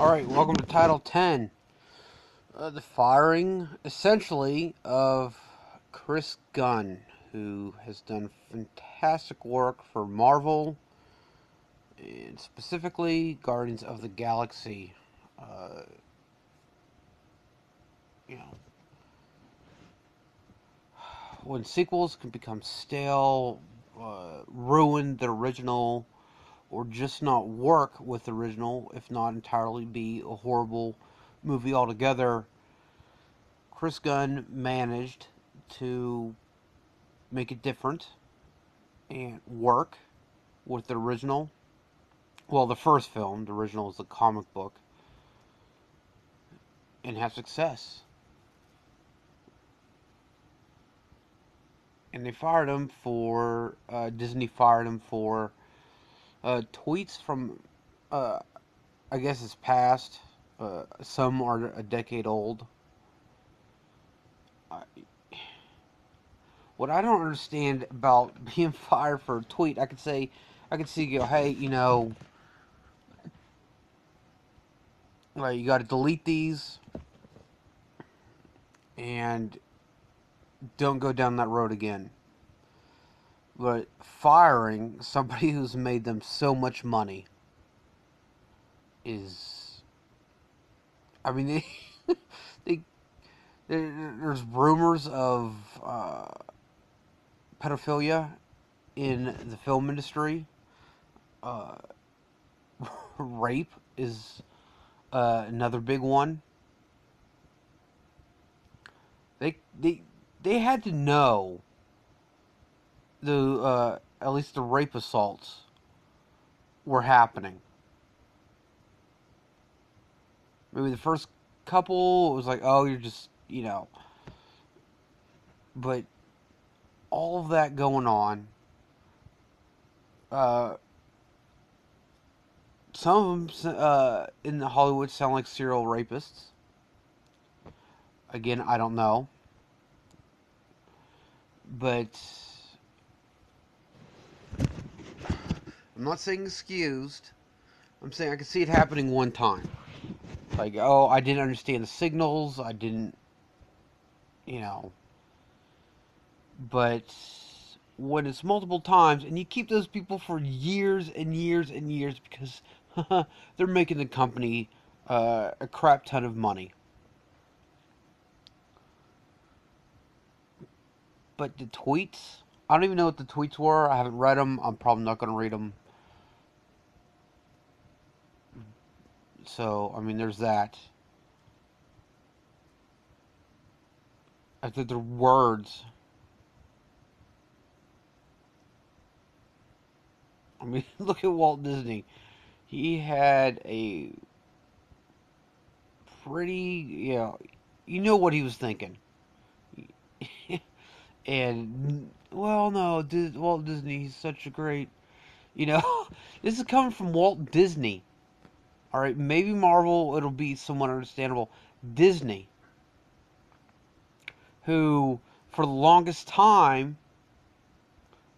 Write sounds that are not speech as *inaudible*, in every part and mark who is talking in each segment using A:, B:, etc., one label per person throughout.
A: Alright, welcome to Title 10. Uh, the firing, essentially, of Chris Gunn, who has done fantastic work for Marvel, and specifically Guardians of the Galaxy. Uh, you know, when sequels can become stale, uh, ruin the original or just not work with the original, if not entirely be a horrible movie altogether. Chris Gunn managed to make it different and work with the original. Well, the first film, the original is the comic book, and have success. And they fired him for, uh, Disney fired him for uh, tweets from, uh, I guess it's past. Uh, some are a decade old. I, what I don't understand about *laughs* being fired for a tweet, I could say, I could see, go, hey, you know, like you got to delete these, and don't go down that road again. But firing somebody *laughs* who's made them so much money is. I mean, *laughs* they. they there's rumors of uh, pedophilia in the film industry. Uh, *laughs* rape is uh, another big one. They they they had to know the uh, at least the rape assaults were happening. Maybe the first couple was like, oh, you're just you know, but all of that going on. Uh, some of them uh, in Hollywood sound like serial rapists. Again, I don't know. But I'm not saying excused. I'm saying I can see it happening one time. Like, oh, I didn't understand the signals. I didn't, you know. But when it's multiple times, and you keep those people for years and years and years because *laughs* they're making the company uh, a crap ton of money. But the tweets, I don't even know what the tweets were. I haven't read them. I'm probably not going to read them. So, I mean, there's that. I think the words. I mean, *laughs* look at Walt Disney. He had a pretty, you know, you know what he was thinking. *laughs* and, well, no, Walt Disney, he's such a great, you know, *laughs* this is coming from Walt Disney. All right, maybe Marvel it'll be somewhat understandable. Disney, who for the longest time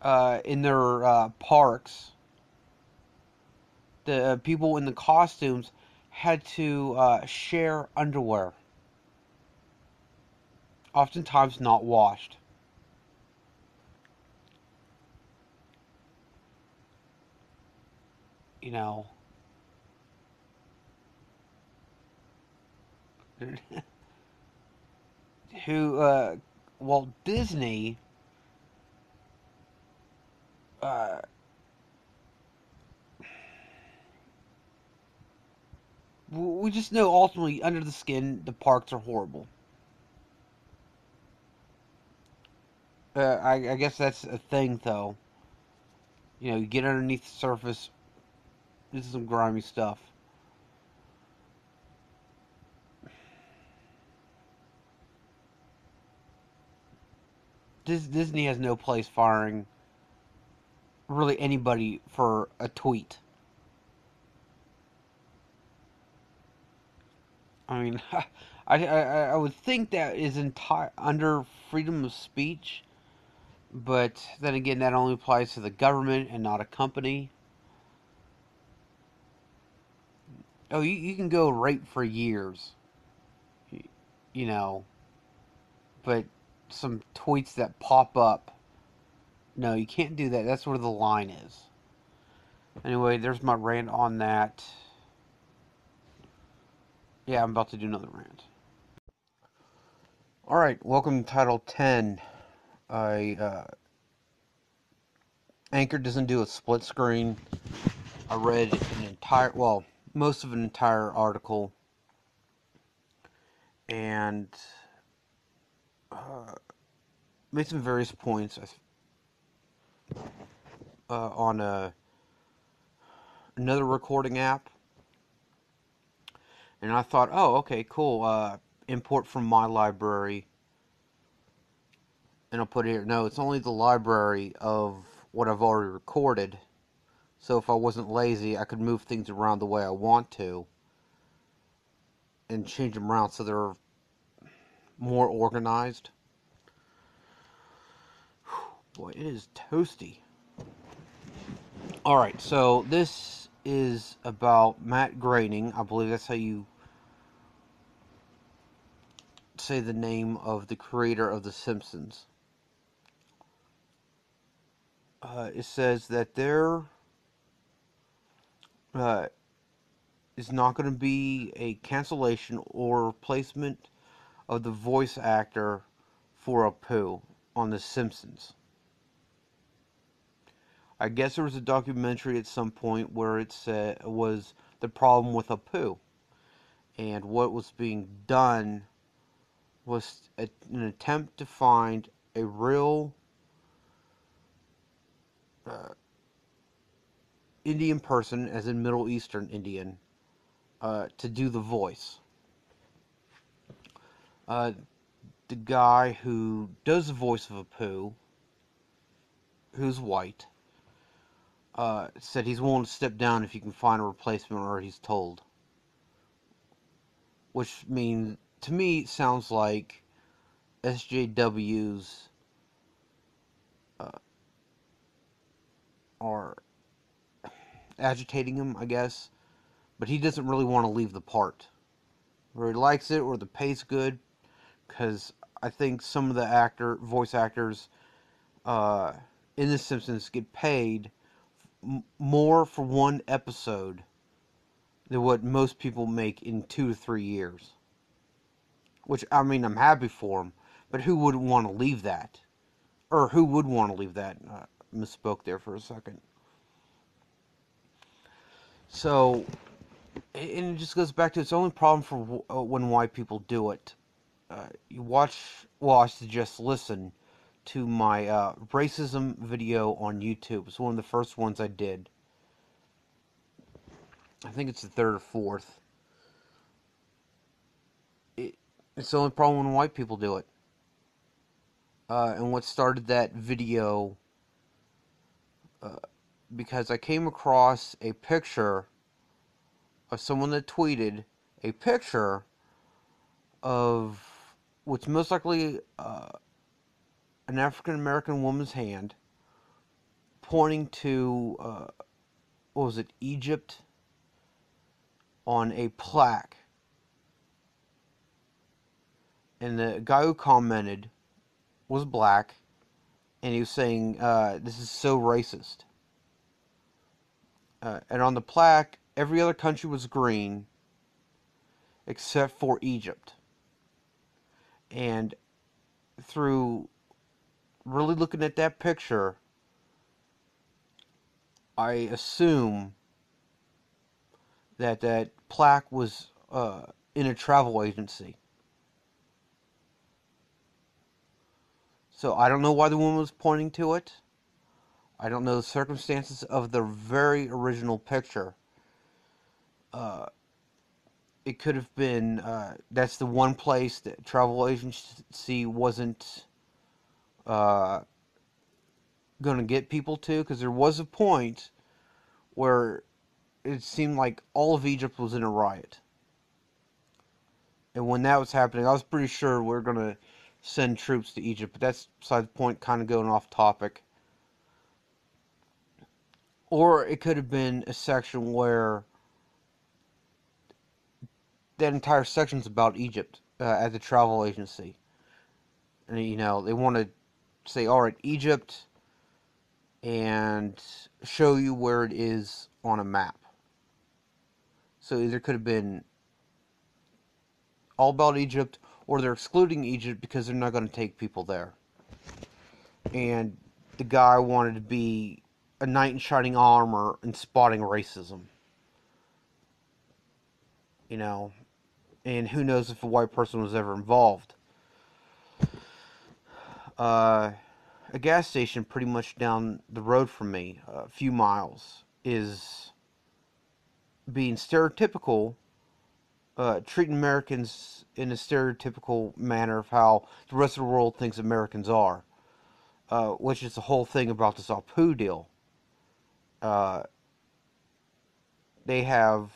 A: uh, in their uh, parks, the uh, people in the costumes had to uh, share underwear, oftentimes not washed. You know, who uh, Walt Disney uh, we just know ultimately under the skin the parks are horrible. Uh, I, I guess that's a thing though. You know, you get underneath the surface. This is some grimy stuff. Disney has no place firing really anybody for a tweet. I mean, *laughs* I, I, I would think that is entire under freedom of speech, but then again, that only applies to the government and not a company. oh, you, you can go right for years, you know, but some tweets that pop up, no, you can't do that. That's where the line is. Anyway, there's my rant on that. Yeah, I'm about to do another rant. Alright, welcome to Title 10. I, uh, Anchor doesn't do a split screen. I read an entire, well, most of an entire article. And, uh, made some various points uh, on a, another recording app and I thought, oh, okay, cool. Uh, import from my library. And I'll put it here. No, it's only the library of what I've already recorded. So if I wasn't lazy, I could move things around the way I want to. And change them around so they're more organized. *sighs* Boy, it is toasty. Alright, so this is about Matt Groening. I believe that's how you say the name of the creator of The Simpsons. Uh, it says that there uh, is not going to be a cancellation or replacement of the voice actor for Apu on The Simpsons. I guess there was a documentary at some point where it said was the problem with Apu and what was being done was a, an attempt to find a real uh, Indian person, as in Middle Eastern Indian, uh, to do the voice. Uh, the guy who does the voice of Apu, who's white, uh, said he's willing to step down if you can find a replacement or he's told. Which means to me it sounds like SJWs uh, are agitating him, I guess, but he doesn't really want to leave the part. Or he likes it, or the pay's good, because I think some of the actor, voice actors, uh, in The Simpsons get paid m- more for one episode than what most people make in two to three years. Which, I mean, I'm happy for them, but who wouldn't want to leave that? Or who would want to leave that? Uh, misspoke there for a second. So, and it just goes back to its only problem for uh, when white people do it. Uh, you watch, well, I suggest listen to my uh, racism video on YouTube. It's one of the first ones I did. I think it's the third or fourth. It's the only problem when white people do it. Uh, and what started that video, uh, because I came across a picture of someone that tweeted a picture of what's most likely uh, an African American woman's hand pointing to, uh, what was it, Egypt on a plaque and the guy who commented was black, and he was saying, uh, "This is so racist." Uh, and on the plaque, every other country was green except for Egypt. And through really looking at that picture, I assume that that plaque was uh, in a travel agency. So I don't know why the woman was pointing to it. I don't know the circumstances of the very original picture. Uh, it could have been uh, that's the one place that travel agency wasn't uh, going to get people to because there was a point where it seemed like all of Egypt was in a riot. And when that was happening, I was pretty sure we are going to send troops to Egypt, but that's beside the point, kind of going off topic. Or it could have been a section where that entire section's about Egypt uh, at the travel agency, and you know they want to say, all right, Egypt, and show you where it is on a map. So either could have been all about Egypt, or they're excluding Egypt because they're not going to take people there. And the guy wanted to be a knight in shining armor and spotting racism. You know, and who knows if a white person was ever involved. Uh, a gas station pretty much down the road from me, a few miles, is being stereotypical, uh, treating Americans in a stereotypical manner of how the rest of the world thinks Americans are, uh, which is the whole thing about this Apu deal. Uh, they have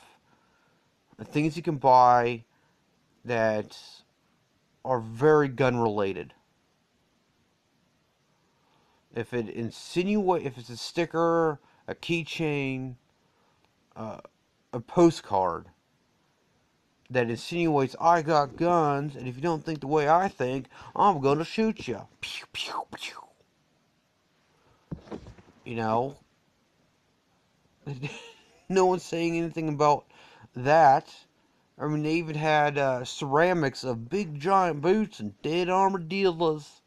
A: things you can buy that are very gun related. If it insinuate, if it's a sticker, a keychain, uh, a postcard that insinuates I got guns, and if you don't think the way I think, I'm gonna shoot you. Pew pew pew. You know, *laughs* no one's saying anything about that. I mean, they even had uh, ceramics of big giant boots and dead armadillos.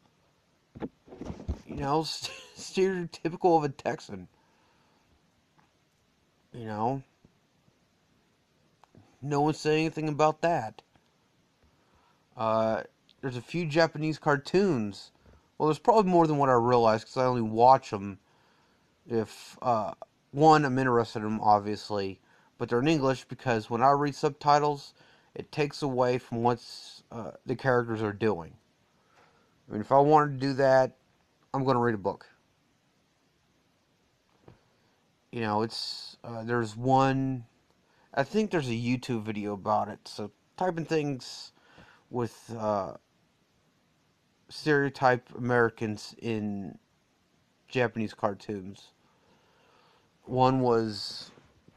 A: You know, *laughs* st- stereotypical of a Texan. You know, no one saying anything about that. Uh, there's a few Japanese cartoons. Well, there's probably more than what I realize because I only watch them if, uh, one, I'm interested in them, obviously but they're in English because when I read subtitles, it takes away from what uh, the characters are doing. I mean, if I wanted to do that, I'm going to read a book. You know, it's uh, there's one. I think there's a YouTube video about it. So typing things with uh, stereotype Americans in Japanese cartoons. One was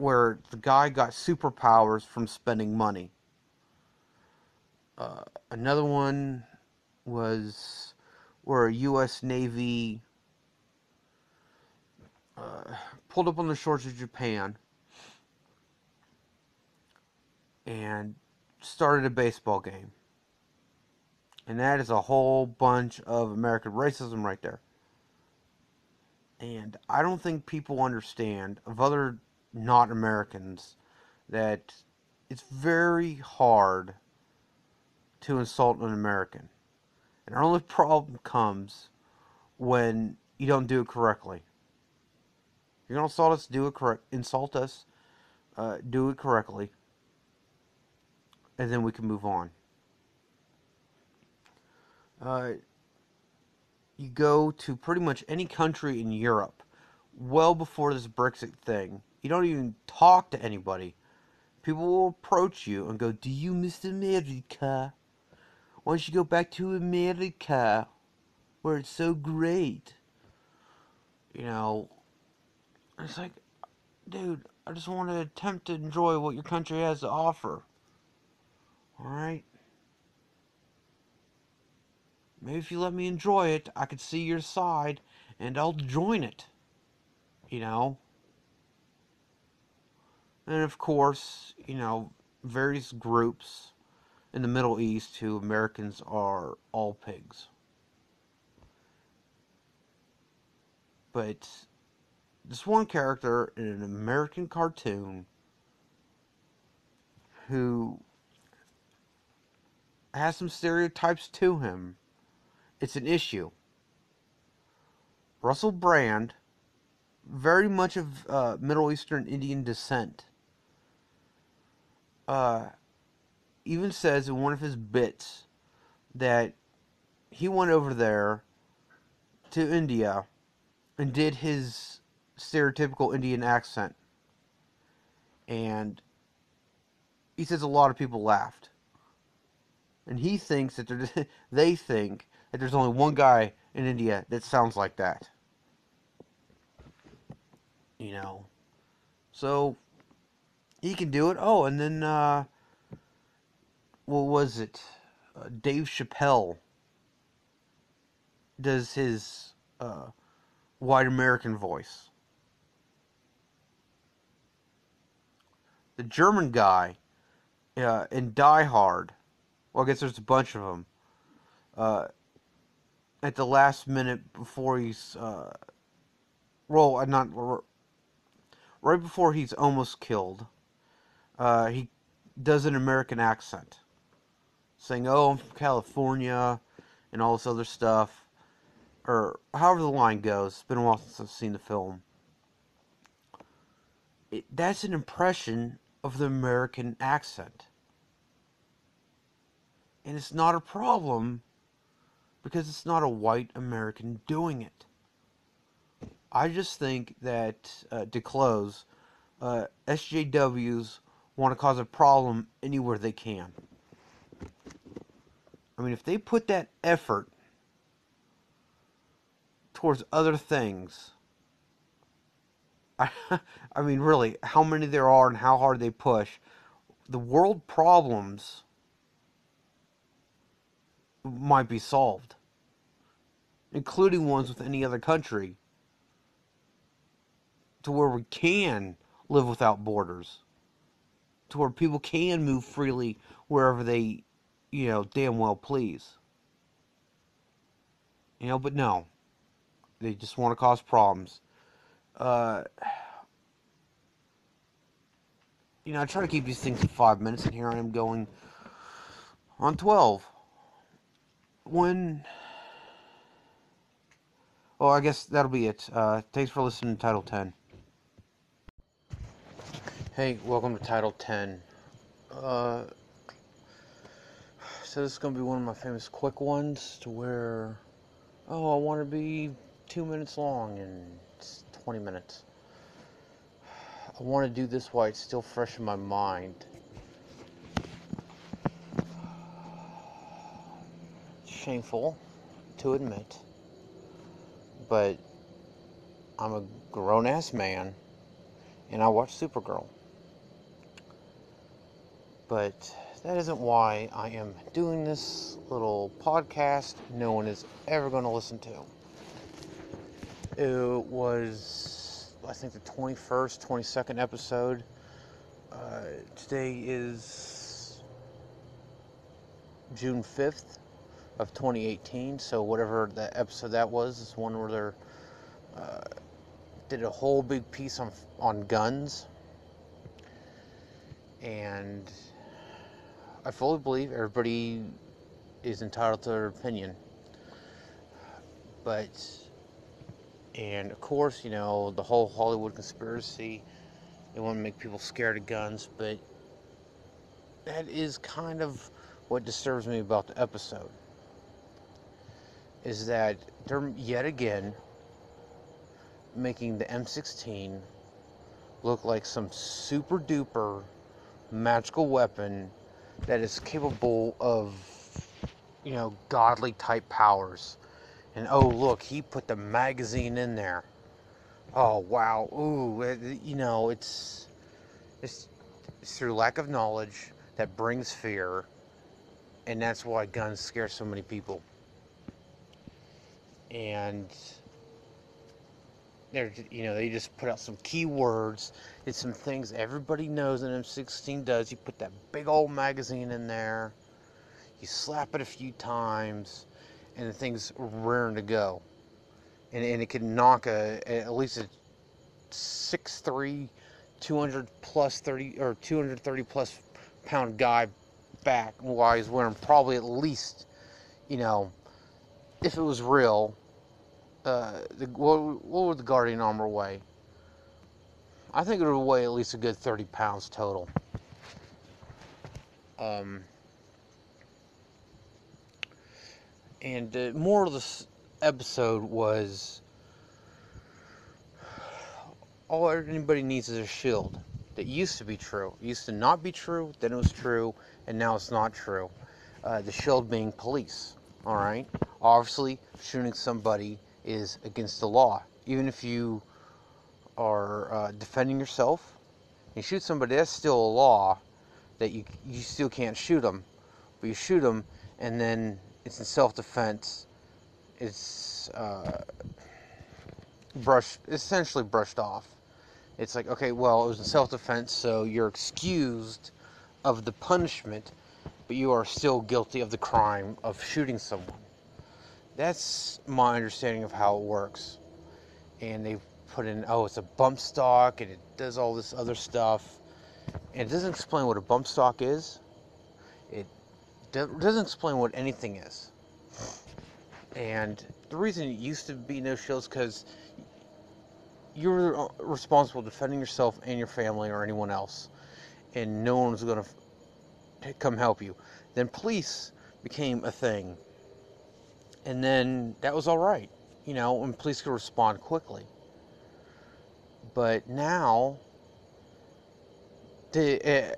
A: where the guy got superpowers from spending money. Uh, another one was where a U.S. Navy uh, pulled up on the shores of Japan and started a baseball game. And that is a whole bunch of American racism right there. And I don't think people understand of other not Americans that it's very hard to insult an American. And our only problem comes when you don't do it correctly. You're gonna insult us, do it correct. Insult us, uh, do it correctly, and then we can move on. Uh, you go to pretty much any country in Europe, well before this Brexit thing, you don't even talk to anybody. People will approach you and go, Do you miss America? Why don't you go back to America where it's so great? You know, it's like, dude, I just want to attempt to enjoy what your country has to offer. Alright? Maybe if you let me enjoy it, I could see your side and I'll join it. You know? And of course, you know, various groups in the Middle East who Americans are all pigs. But this one character in an American cartoon who has some stereotypes to him, it's an issue. Russell Brand, very much of uh, Middle Eastern Indian descent uh, even says in one of his bits that he went over there to India and did his stereotypical Indian accent. And he says a lot of people laughed. And he thinks that *laughs* they think that there's only one guy in India that sounds like that. You know. So he can do it. Oh, and then uh, what was it? Uh, Dave Chappelle does his uh, white American voice. The German guy uh, in Die Hard, well, I guess there's a bunch of them. Uh, at the last minute before he's, uh, well, uh, not right before he's almost killed, uh, he does an American accent, saying, "Oh, I'm from California," and all this other stuff, or however the line goes. It's been a while since I've seen the film. It, that's an impression of the American accent. And it's not a problem because it's not a white American doing it. I just think that, uh, to close, uh, SJWs want to cause a problem anywhere they can. I mean, if they put that effort towards other things, I, *laughs* I mean, really, how many there are and how hard they push, the world problems might be solved, including ones with any other country, to where we can live without borders, to where people can move freely wherever they, you know, damn well please. You know, but no, they just want to cause problems. Uh, you know, I try to keep these things in five minutes, and here I am going on 12. When. Well, I guess that'll be it. Uh, thanks for listening to Title 10. Hey, welcome to Title 10. Uh, so this is going to be one of my famous quick ones to where, oh, I want to be two minutes long and it's 20 minutes. I want to do this while it's still fresh in my mind. Shameful to admit, but I'm a grown ass man and I watch Supergirl but that isn't why I am doing this little podcast no one is ever going to listen to. It was, I think, the 21st, 22nd episode. Uh, today is June 5th of 2018, so whatever that episode that was, is one where they uh, did a whole big piece on on guns and I fully believe everybody is entitled to their opinion. But, and of course, you know, the whole Hollywood conspiracy, they want to make people scared of guns, but that is kind of what disturbs me about the episode. Is that they're yet again making the M16 look like some super duper magical weapon that is capable of, you know, godly type powers. And oh, look, he put the magazine in there. Oh, wow. Ooh, it, you know, it's, it's, it's through lack of knowledge that brings fear. And that's why guns scare so many people. And they're you know they just put out some keywords it's some things everybody knows an m16 does. You put that big old magazine in there you slap it a few times and the thing's raring to go. And, and it can knock a at least a 6'3 200 plus 30 or 230 plus pound guy back while he's wearing probably at least you know if it was real uh, the, what, what would the Guardian armor weigh? I think it would weigh at least a good 30 pounds total. Um, and uh, more of this episode was all anybody needs is a shield. That used to be true. It used to not be true, then it was true, and now it's not true. Uh, the shield being police. All right. Obviously, shooting somebody is against the law. Even if you are uh, defending yourself, you shoot somebody, that's still a law that you you still can't shoot them. but you shoot them, and then it's in self-defense. It's uh, brushed, essentially brushed off. It's like, okay, well, it was in self-defense, so you're excused of the punishment, but you are still guilty of the crime of shooting someone. That's my understanding of how it works. And they've put in, oh, it's a bump stock, and it does all this other stuff. And it doesn't explain what a bump stock is. It doesn't explain what anything is. And the reason it used to be no shields because you're responsible defending yourself and your family or anyone else, and no one's going to come help you. Then police became a thing, and then that was all right, you know, and police could respond quickly. But now, the, uh,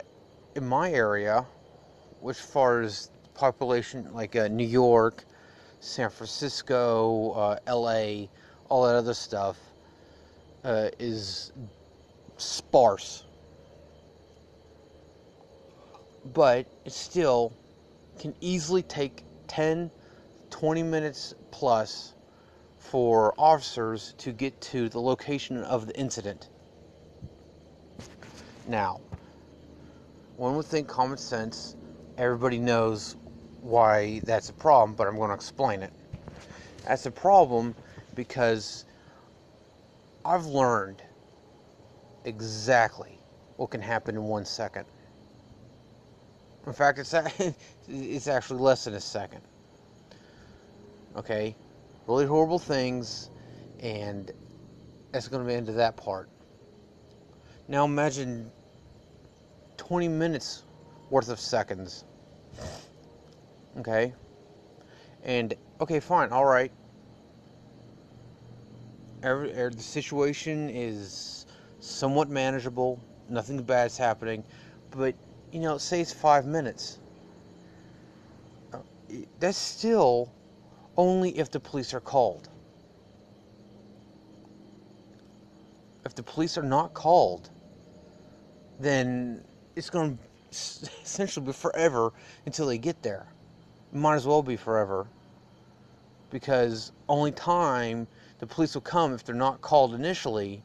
A: in my area, which far as population, like uh, New York, San Francisco, uh, L.A., all that other stuff, uh, is sparse. But it still can easily take 10, 20 minutes plus for officers to get to the location of the incident. Now, one would think common sense, everybody knows why that's a problem, but I'm going to explain it. That's a problem because I've learned exactly what can happen in one second. In fact, it's *laughs* it's actually less than a second. Okay, really horrible things, and that's going to be into that part. Now imagine 20 minutes worth of seconds. Okay, and okay, fine, all right every, every, the situation is somewhat manageable. Nothing bad is happening, but you know, say it's five minutes. Uh, that's still only if the police are called. If the police are not called, then it's going *laughs* to essentially be forever until they get there. It might as well be forever because only time the police will come if they're not called initially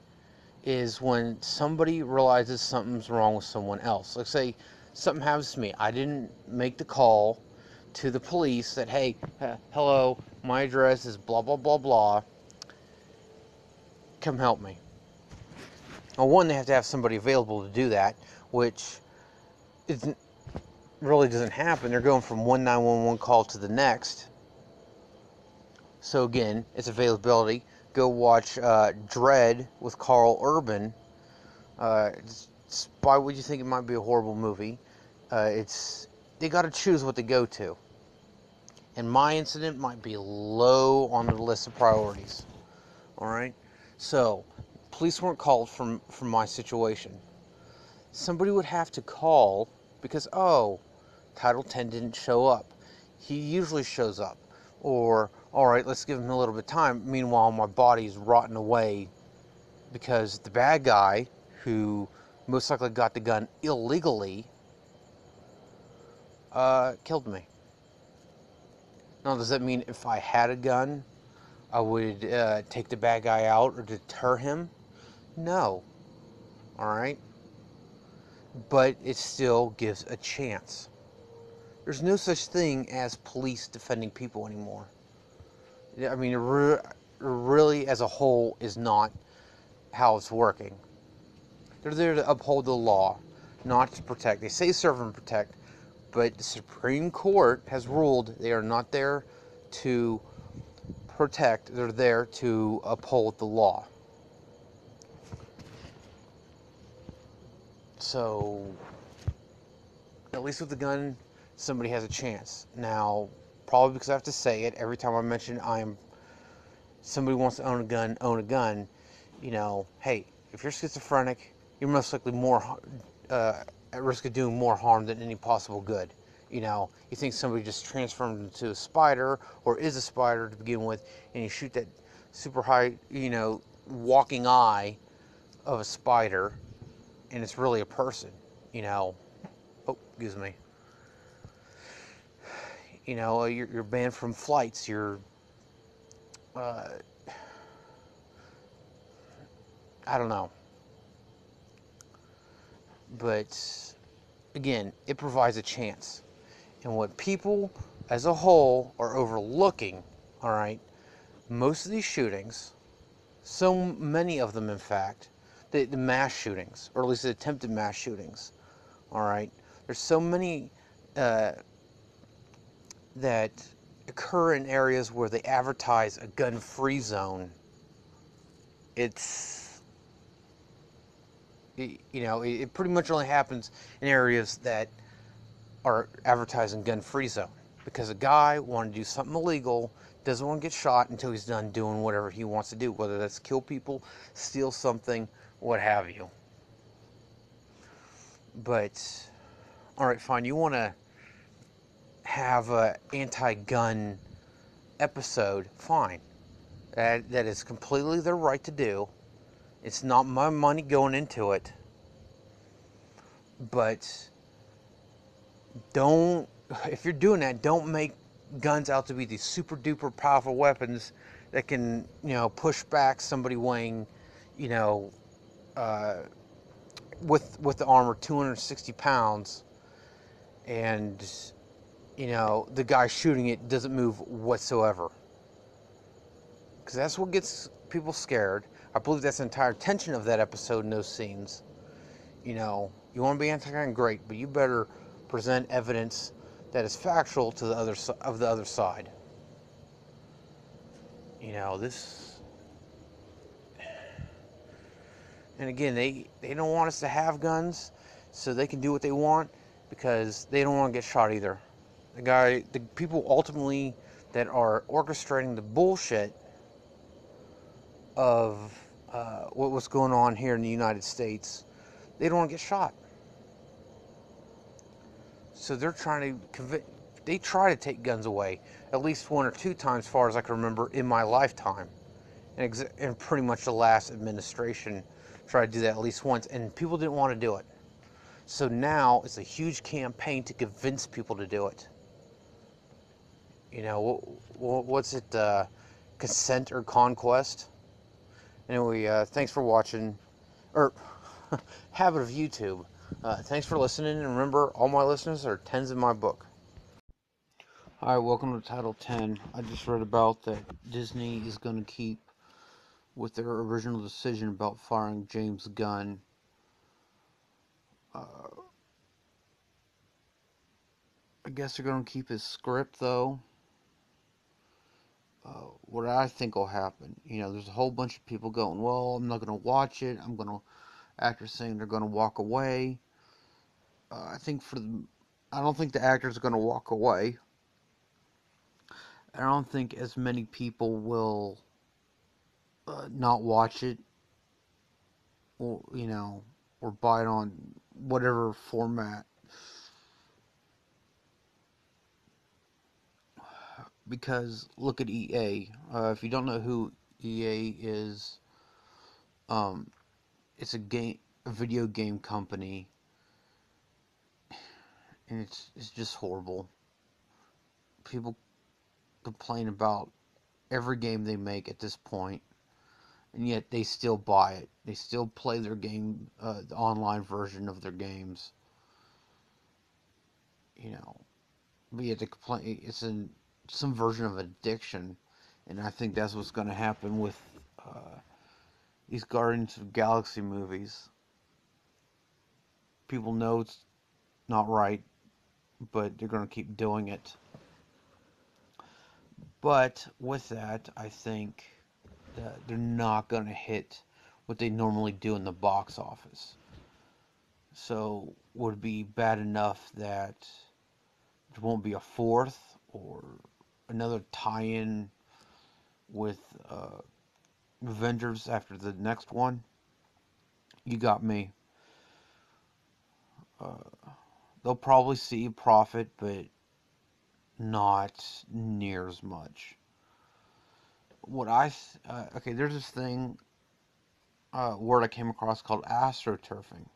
A: is when somebody realizes something's wrong with someone else. Like say something happens to me, I didn't make the call to the police that hey, hello, my address is blah blah blah blah. Come help me. Well, one, they have to have somebody available to do that, which isn't really doesn't happen. They're going from one 911 call to the next so again, its availability. Go watch uh, Dredd with Karl Urban. Uh, why would you think it might be a horrible movie? Uh, it's they got to choose what to go to. And my incident might be low on the list of priorities. All right. So, police weren't called from from my situation. Somebody would have to call because oh, Title 10 didn't show up. He usually shows up, or all right, let's give him a little bit of time. Meanwhile, my body's rotting away because the bad guy who most likely got the gun illegally uh, killed me. Now, does that mean if I had a gun, I would uh, take the bad guy out or deter him? No. All right? But it still gives a chance. There's no such thing as police defending people anymore. I mean, re- really, as a whole, is not how it's working. They're there to uphold the law, not to protect. They say serve and protect, but the Supreme Court has ruled they are not there to protect, they're there to uphold the law. So, at least with the gun, somebody has a chance. Now, probably because I have to say it every time I mention I am somebody wants to own a gun, own a gun. You know, hey, if you're schizophrenic, you're most likely more uh, at risk of doing more harm than any possible good. You know, you think somebody just transformed into a spider or is a spider to begin with, and you shoot that super high, you know, walking eye of a spider, and it's really a person. You know, oh, excuse me. You know, you're, you're banned from flights. You're, uh, I don't know. But again, it provides a chance. And what people as a whole are overlooking, all right, most of these shootings, so many of them, in fact, the, the mass shootings, or at least the attempted mass shootings, all right, there's so many uh, that occur in areas where they advertise a gun free zone. It's, you know, it pretty much only happens in areas that are advertising gun free zone. Because a guy wanted to do something illegal doesn't want to get shot until he's done doing whatever he wants to do whether that's kill people steal something what have you. But all right fine you want to have a anti-gun episode fine. That, that is completely their right to do it's not my money going into it but don't if you're doing that, don't make guns out to be these super duper powerful weapons that can, you know, push back somebody weighing, you know, uh, with with the armor 260 pounds, and you know the guy shooting it doesn't move whatsoever. Because that's what gets people scared. I believe that's the entire tension of that episode in those scenes. You know, you want to be anti-gun, great, but you better present evidence that is factual to the other of the other side. You know, this and again, they they don't want us to have guns so they can do what they want because they don't want to get shot either. The guy, the people ultimately that are orchestrating the bullshit of uh, what was going on here in the United States, they don't want to get shot. So they're trying to convince, they try to take guns away at least one or two times, far as I can remember, in my lifetime. And, ex- and pretty much the last administration tried to do that at least once, and people didn't want to do it. So now it's a huge campaign to convince people to do it. You know, what's it, uh, consent or conquest? Anyway, uh, thanks for watching, or *laughs* habit of YouTube. Uh, thanks for listening, and remember, all my listeners are tens in my book. Hi, welcome to Title 10. I just read about that Disney is going to keep with their original decision about firing James Gunn. Uh, I guess they're going to keep his script, though. Uh, what I think will happen, you know, there's a whole bunch of people going, well, I'm not going to watch it. I'm going to actors saying they're going to walk away. Uh, I think for the, I don't think the actors are going to walk away. I don't think as many people will uh, not watch it, or you know, or buy it on whatever format. Because look at EA. Uh, if you don't know who EA is, um, it's a game, a video game company, and it's it's just horrible. People complain about every game they make at this point, and yet they still buy it. They still play their game, uh, the online version of their games. You know, but yet the complain. It's in some version of addiction, and I think that's what's going to happen with. Uh, these Guardians of Galaxy movies. People know it's not right, but they're going to keep doing it. But with that, I think that they're not going to hit what they normally do in the box office. So, would be bad enough that there won't be a fourth or another tie in with uh, Avengers after the next one, you got me. Uh, they'll probably see profit, but not near as much. What I uh, okay, there's this thing uh, word I came across called astroturfing,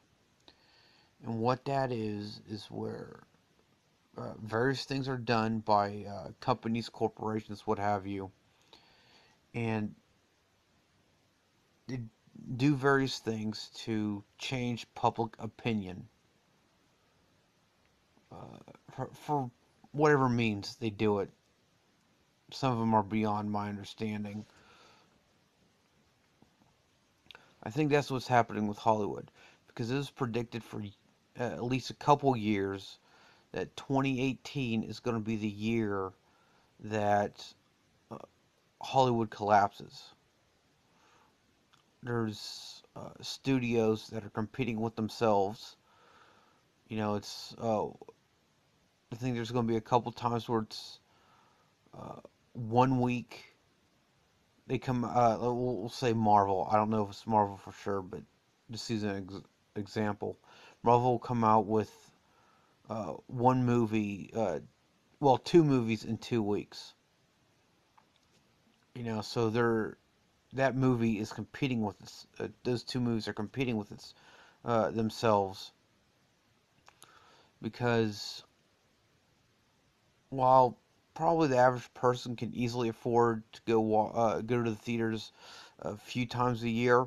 A: and what that is is where uh, various things are done by uh, companies, corporations, what have you, and they do various things to change public opinion uh, for, for whatever means they do it. Some of them are beyond my understanding. I think that's what's happening with Hollywood because it was predicted for uh, at least a couple years that 2018 is going to be the year that uh, Hollywood collapses. There's uh, studios that are competing with themselves. You know, it's. Uh, I think there's going to be a couple times where it's uh, one week they come. Uh, we'll say Marvel. I don't know if it's Marvel for sure, but just use an ex- example. Marvel will come out with uh, one movie, uh, well, two movies in two weeks. You know, so they're that movie is competing with its. Uh, those two movies are competing with its uh, themselves because while probably the average person can easily afford to go uh, go to the theaters a few times a year,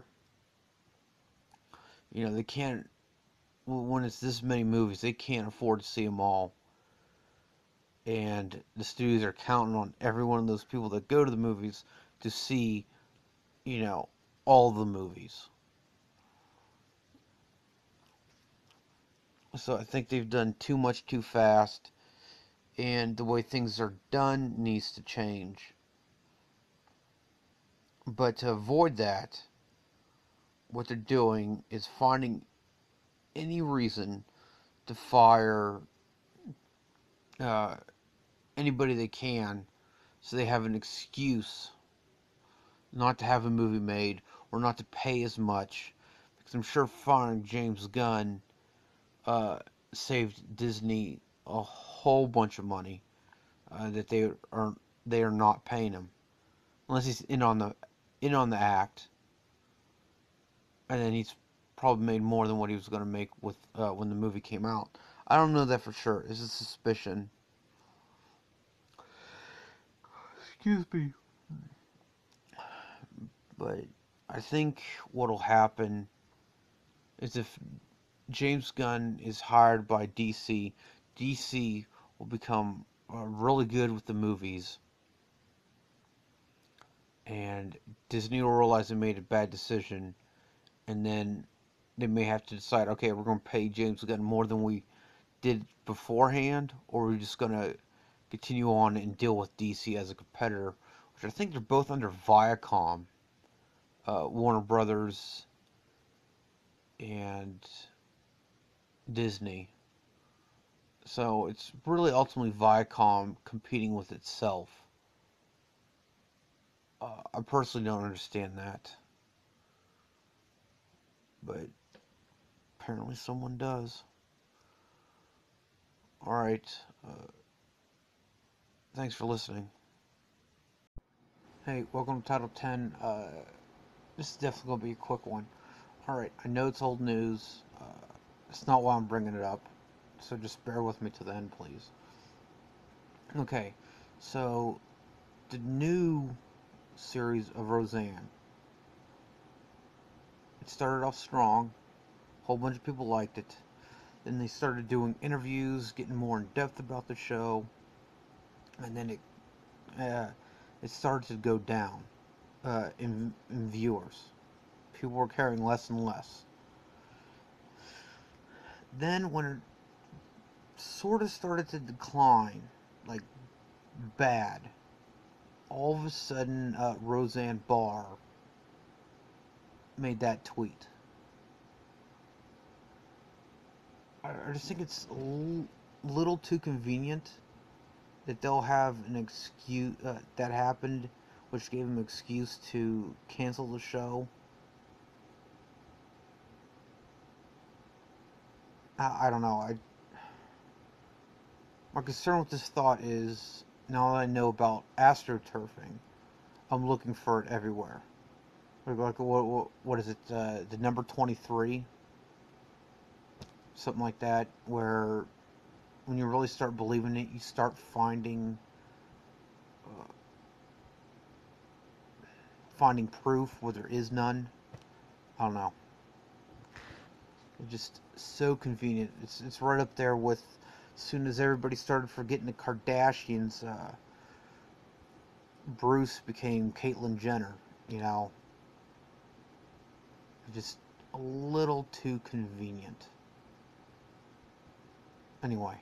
A: you know they can't when it's this many movies, they can't afford to see them all. And the studios are counting on every one of those people that go to the movies to see, you know, all the movies. So I think they've done too much too fast, and the way things are done needs to change. But to avoid that, what they're doing is finding any reason to fire uh, anybody they can so they have an excuse not to have a movie made or not to pay as much? Because I'm sure firing James Gunn uh, saved Disney a whole bunch of money uh, that they are they are not paying him. Unless he's in on the in on the act. And then he's probably made more than what he was going to make with uh, when the movie came out. I don't know that for sure. It's a suspicion. Excuse me. But I think what'll happen is if James Gunn is hired by DC, DC will become uh, really good with the movies. And Disney will realize they made a bad decision. And then they may have to decide, okay, we're going to pay James Gunn more than we did beforehand, or we're just going to continue on and deal with DC as a competitor, which I think they're both under Viacom, uh, Warner Brothers, and Disney. So it's really ultimately Viacom competing with itself. Uh, I personally don't understand that. But Apparently someone does. Alright. Uh, thanks for listening. Hey, welcome to Title 10. Uh, this is definitely going to be a quick one. Alright, I know it's old news. Uh, it's not why I'm bringing it up. So just bear with me to the end, please. Okay, so the new series of Roseanne. It started off strong whole bunch of people liked it. Then they started doing interviews, getting more in depth about the show, and then it uh, it started to go down uh, in, in viewers. People were caring less and less. Then when it sort of started to decline, like bad, all of a sudden uh, Roseanne Barr made that tweet. I just think it's a little too convenient that they'll have an excuse uh, that happened, which gave them excuse to cancel the show. I, I don't know. I my concern with this thought is now that I know about astroturfing, I'm looking for it everywhere. Like what what, what is it? Uh, the number twenty three something like that, where when you really start believing it, you start finding uh, finding proof where there is none. I don't know. It's just so convenient. It's it's right up there with as soon as everybody started forgetting the Kardashians, uh, Bruce became Caitlyn Jenner. You know, just a little too convenient. Anyway.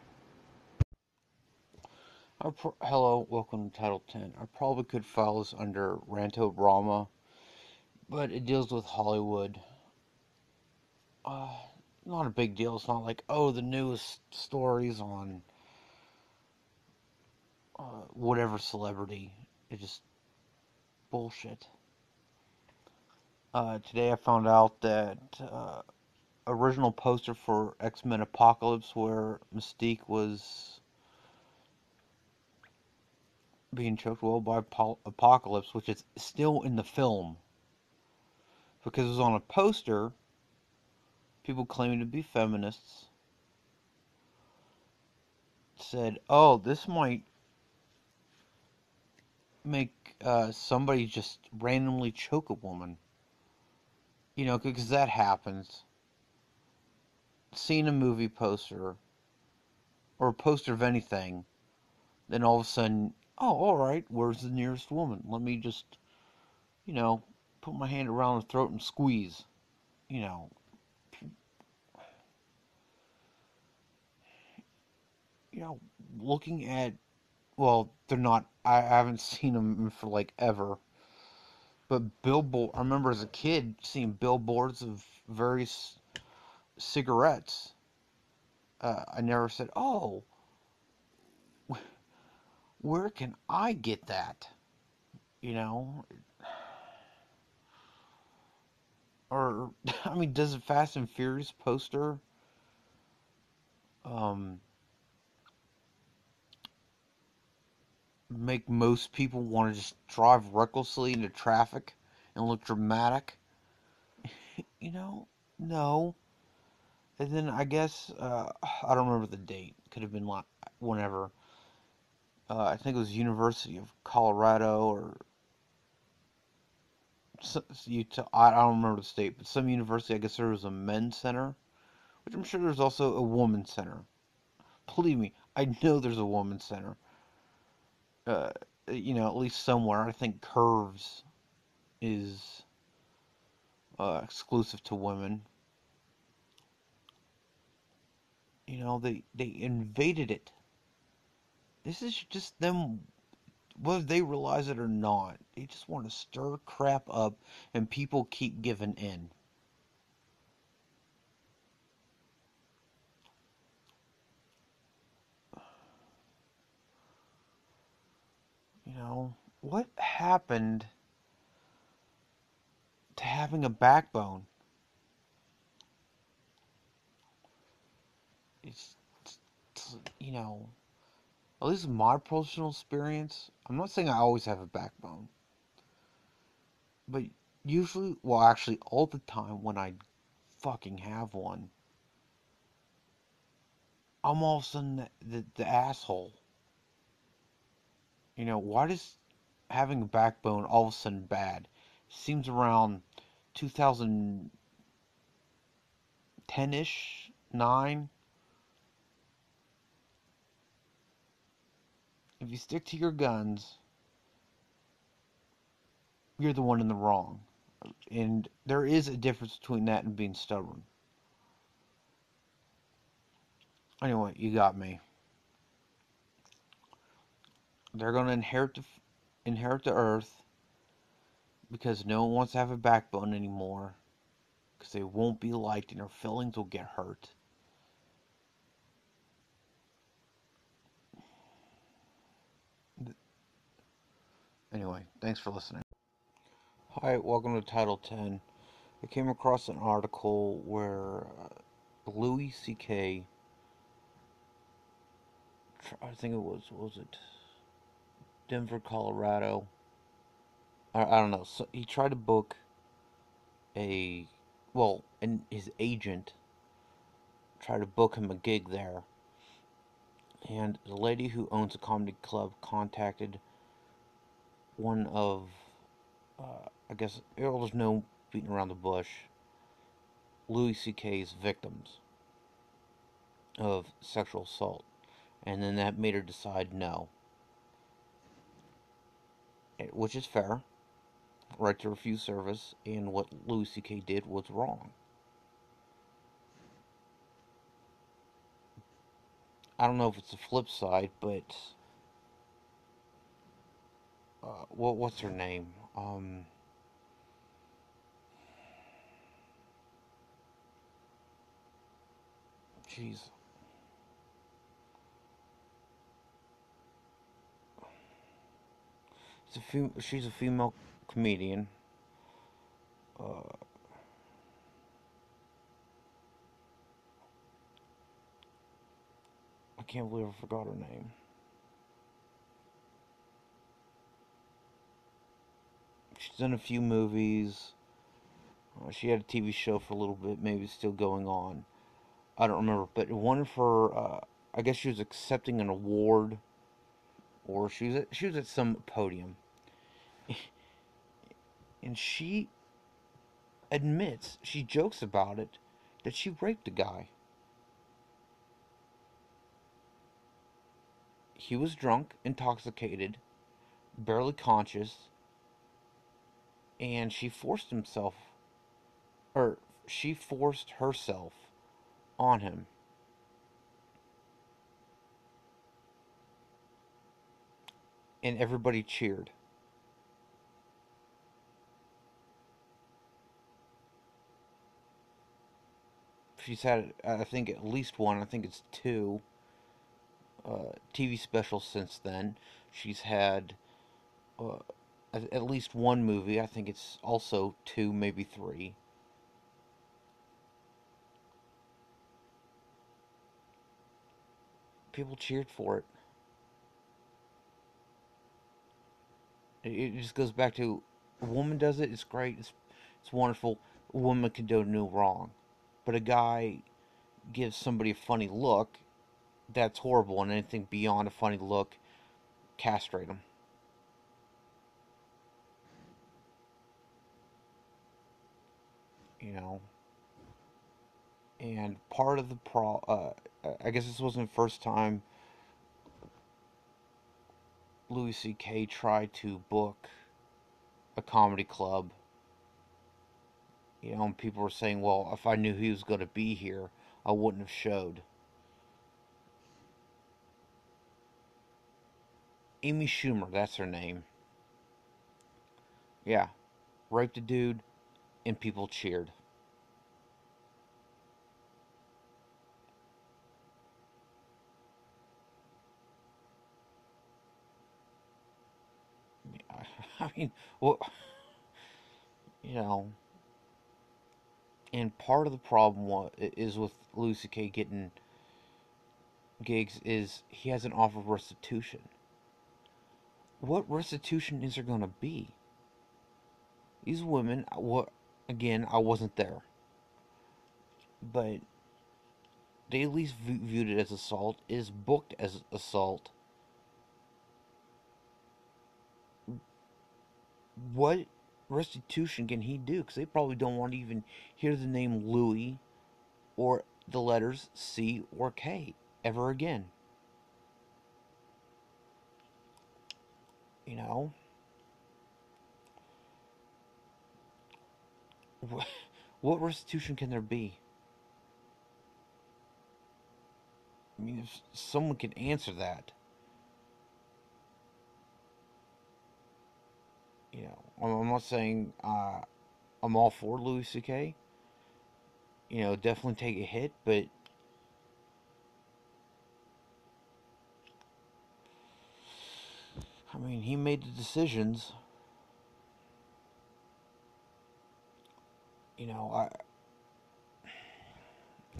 A: Pro- Hello, welcome to Title 10. I probably could file this under Ranto Rama, but it deals with Hollywood. Uh, not a big deal. It's not like, oh, the newest stories on uh, whatever celebrity. It's just bullshit. Uh, today I found out that uh, original poster for X Men Apocalypse, where Mystique was being choked well by Apocalypse, which is still in the film because it was on a poster people claiming to be feminists said, "Oh, this might make uh, somebody just randomly choke a woman." You know, because that happens. Seeing a movie poster or a poster of anything, then all of a sudden, oh, all right, where's the nearest woman? Let me just, you know, put my hand around her throat and squeeze. You know, you know, looking at, well, they're not. I haven't *laughs* seen them for like ever. But billboard, I remember as a kid seeing billboards of various cigarettes. Uh, I never said, "Oh, where can I get that?" You know, or *laughs* I mean, does a Fast and Furious poster um, make most people want to just drive recklessly into traffic and look dramatic. *laughs* you know, no. And then I guess uh, *sighs* I don't remember the date. Could have been like whenever. Uh, I think it was University of Colorado or Utah. I don't remember the state, but some university. I guess there was a men's center, which I'm sure there's also a women's center. Believe me, I know there's a women's center uh, you know, at least somewhere. I think Curves is uh, exclusive to women. You know, they they invaded it. This is just them, whether they realize it or not. They just want to stir crap up, and people keep giving in. You know, what happened to having a backbone? It's, it's, you know, at least my personal experience, I'm not saying I always have a backbone, but usually, well, actually, all the time when I fucking have one, I'm all of a sudden the, the, the asshole. You know, why does having a backbone all of a sudden bad? Seems around 2010 ish, 9. If you stick to your guns, you're the one in the wrong. And there is a difference between that and being stubborn. Anyway, you got me they're going to inherit the, inherit the earth because no one wants to have a backbone anymore because they won't be liked and their feelings will get hurt. Anyway, thanks for listening. Hi, welcome to Title 10. I came across an article where uh, Louis C.K. I think it was, was it? Denver, Colorado. I, I don't know. So he tried to book a well, and his agent tried to book him a gig there. and the lady who owns a comedy club contacted one of, uh, I guess, there's no beating around the bush, Louis C.K.'s victims of sexual assault. And then that made her decide no. Which is fair. Right to refuse service, and what Louis C.K. did was wrong. I don't know if it's the flip side, but uh, what what's her name? Um, jeez. a fem- she's a female comedian. Uh, I can't believe I forgot her name. She's done a few movies. Uh, she had a TV show for a little bit, maybe still going on. I don't remember, but one her, uh, I guess she was accepting an award, or she was at, she was at some podium, *laughs* and she admits, she jokes about it, that she raped a guy. He was drunk, intoxicated, barely conscious, and she forced himself, or she forced herself on him. And everybody cheered. she's had, I think, at least one. I think it's two uh, TV specials since then. She's had uh, at, least one movie. I think it's also two, maybe three. People cheered for it. It, just goes back to a woman does it. It's great. It's it's wonderful. A woman can do no wrong but a guy gives somebody a funny look, that's horrible. And anything beyond a funny look, castrate him. You know. And part of the pro, uh, I guess this wasn't the first time Louis C.K. tried to book a comedy club you know, and people were saying, well, if I knew he was going to be here, I wouldn't have showed. Amy Schumer, that's her name. Yeah, raped a dude, and people cheered. *laughs* I mean, well, you know. And part of the problem is with Louis C.K. getting gigs is he hasn't offered restitution. What restitution is there going to be? These women, what again? I wasn't there, but they at least viewed it as assault. Is booked as assault. What restitution can he do? Because they probably don't want to even hear the name Louis or the letters C or K ever again. You know? What, restitution can there be? I mean, if someone can answer that. You know, I'm not saying uh, I'm all for Louis C.K. You know, definitely take a hit, but I mean, he made the decisions. You know, I.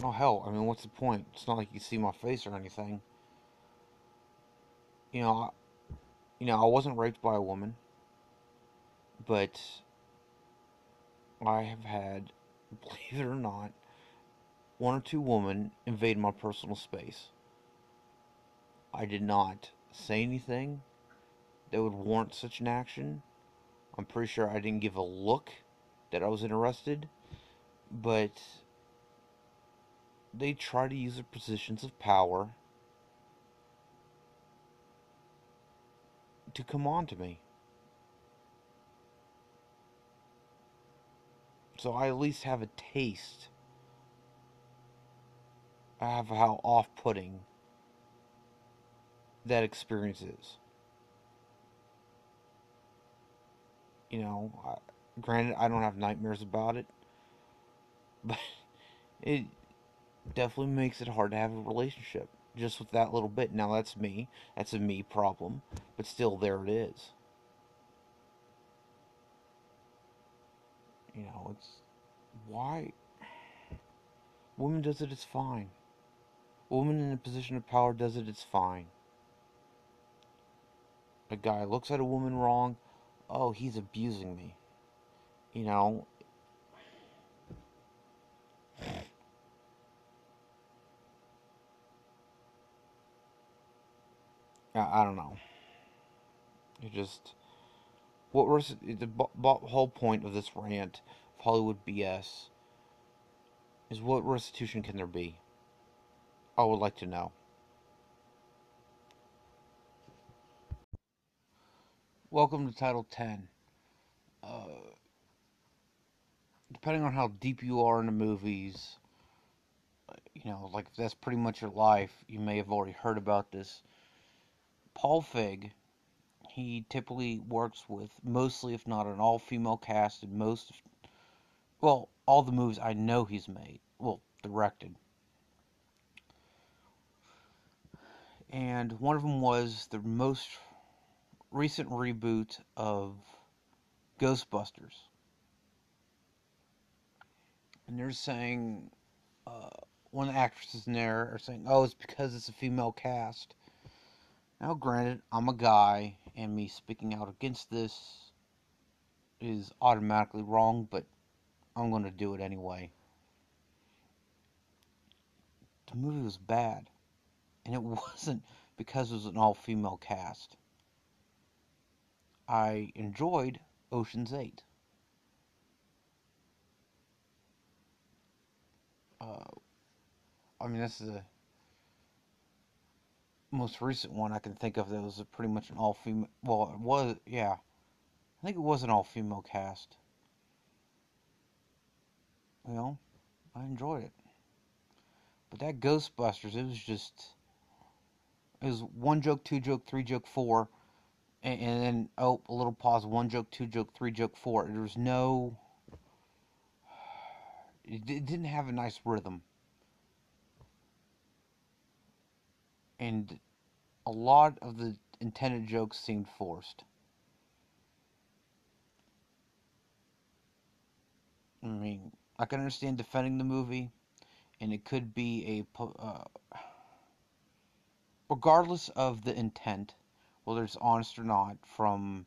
A: Oh hell! I mean, what's the point? It's not like you see my face or anything. You know, I, you know, I wasn't raped by a woman but I have had, *laughs* believe it or not, one or two women invade my personal space. I did not say anything that would warrant such an action. I'm pretty sure I didn't give a look that I was interested, but they try to use their positions of power to come on to me. So I at least have a taste of how off putting that experience is. You know, I, granted, I don't have nightmares about it, but *laughs* it definitely makes it hard to have a relationship just with that little bit. Now, that's me. That's a me problem, but still, there it is. You know, it's why *sighs* woman does it, it's fine. woman in a position of power does it, it's fine. A guy looks at a woman wrong, oh, he's abusing me. You know, I, I don't know. It just what was the whole point of this rant of Hollywood BS is what restitution can there be? I would like to know. Welcome to Title 10. Uh, depending on how deep you are in the movies, you know, like that's pretty much your life, you may have already heard about this. Paul Feig, he typically works with mostly, if not an all female cast, in most, well, all the movies I know he's made, well, directed. And one of them was the most recent reboot of Ghostbusters. And they're saying, uh, one the actresses in there are saying, oh, it's because it's a female cast. Now, granted, I'm a guy, and me speaking out against this is automatically wrong, but I'm going to do it anyway. The movie was bad, and it *laughs* wasn't because it was an all female cast. I enjoyed Ocean's 8. Uh, I mean, this is the most recent one I can think of that was pretty much an all female. Well, it was, yeah. I think it was an all female cast. Well, I enjoyed it. But that Ghostbusters, it was just. It was one joke, two joke, three joke, four and, and then oh, a little pause. One joke, two joke, three joke, four. There was no. It, didn't have a nice rhythm, and a lot of the intended jokes seemed forced. I mean, I can understand defending the movie, and it could be a. Uh, regardless of the intent, whether it's honest or not, from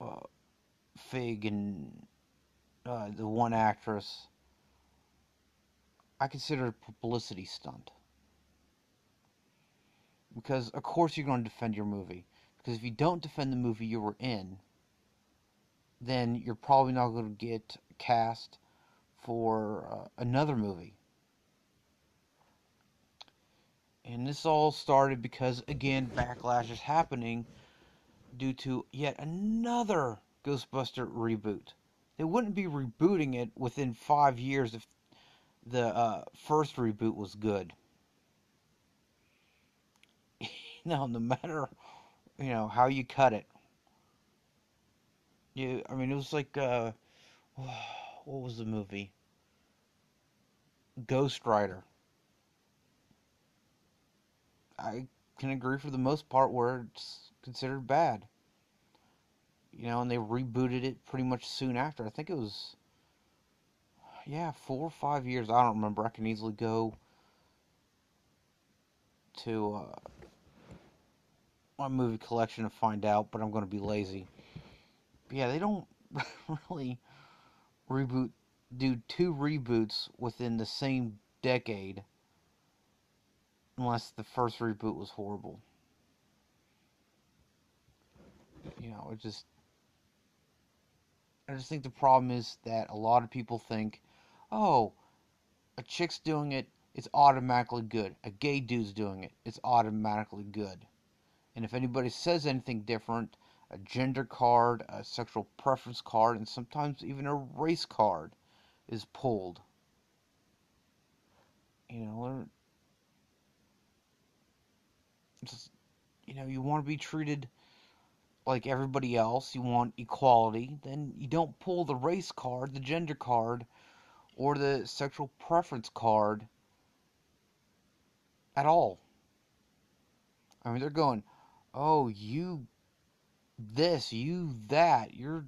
A: uh, Feig and uh, the one actress, I consider a publicity stunt. Because, of course, you're going to defend your movie. Because if you don't defend the movie you were in, then you're probably not going to get cast for uh, another movie. And this all started because, again, backlash is happening due to yet another Ghostbuster reboot. They wouldn't be rebooting it within five years if the uh, first reboot was good. *laughs* Now, no matter you know how you cut it, you I mean it was like uh, *sighs* what was the movie? Ghost Rider. I can agree for the most part where it's considered bad. You know, and they rebooted it pretty much soon after. I think it was, yeah, four or five years. I don't remember. I can easily go to uh, my movie collection to find out, but I'm going to be lazy. But yeah, they don't *laughs* really reboot, do two reboots within the same decade unless the first reboot was horrible. You know, it just I just think the problem is that a lot of people think, "Oh, a chick's doing it, it's automatically good. A gay dude's doing it, it's automatically good." And if anybody says anything different, a gender card, a sexual preference card, and sometimes even a race card is pulled. You know, just, you know, you want to be treated like everybody else, you want equality, then you don't pull the race card, the gender card, or the sexual preference card at all. I mean, they're going, oh, you this, you that, you're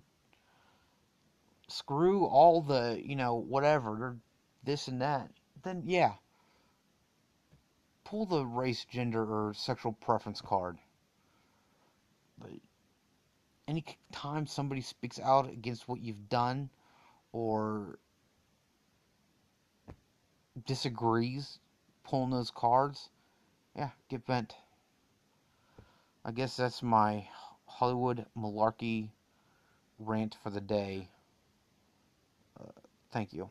A: screw all the, you know, whatever, this and that. Then, yeah, pull the race, gender, or sexual preference card. But any time somebody speaks out against what you've done or disagrees pulling those cards, yeah, get bent. I guess that's my Hollywood malarkey rant for the day. Uh, thank you.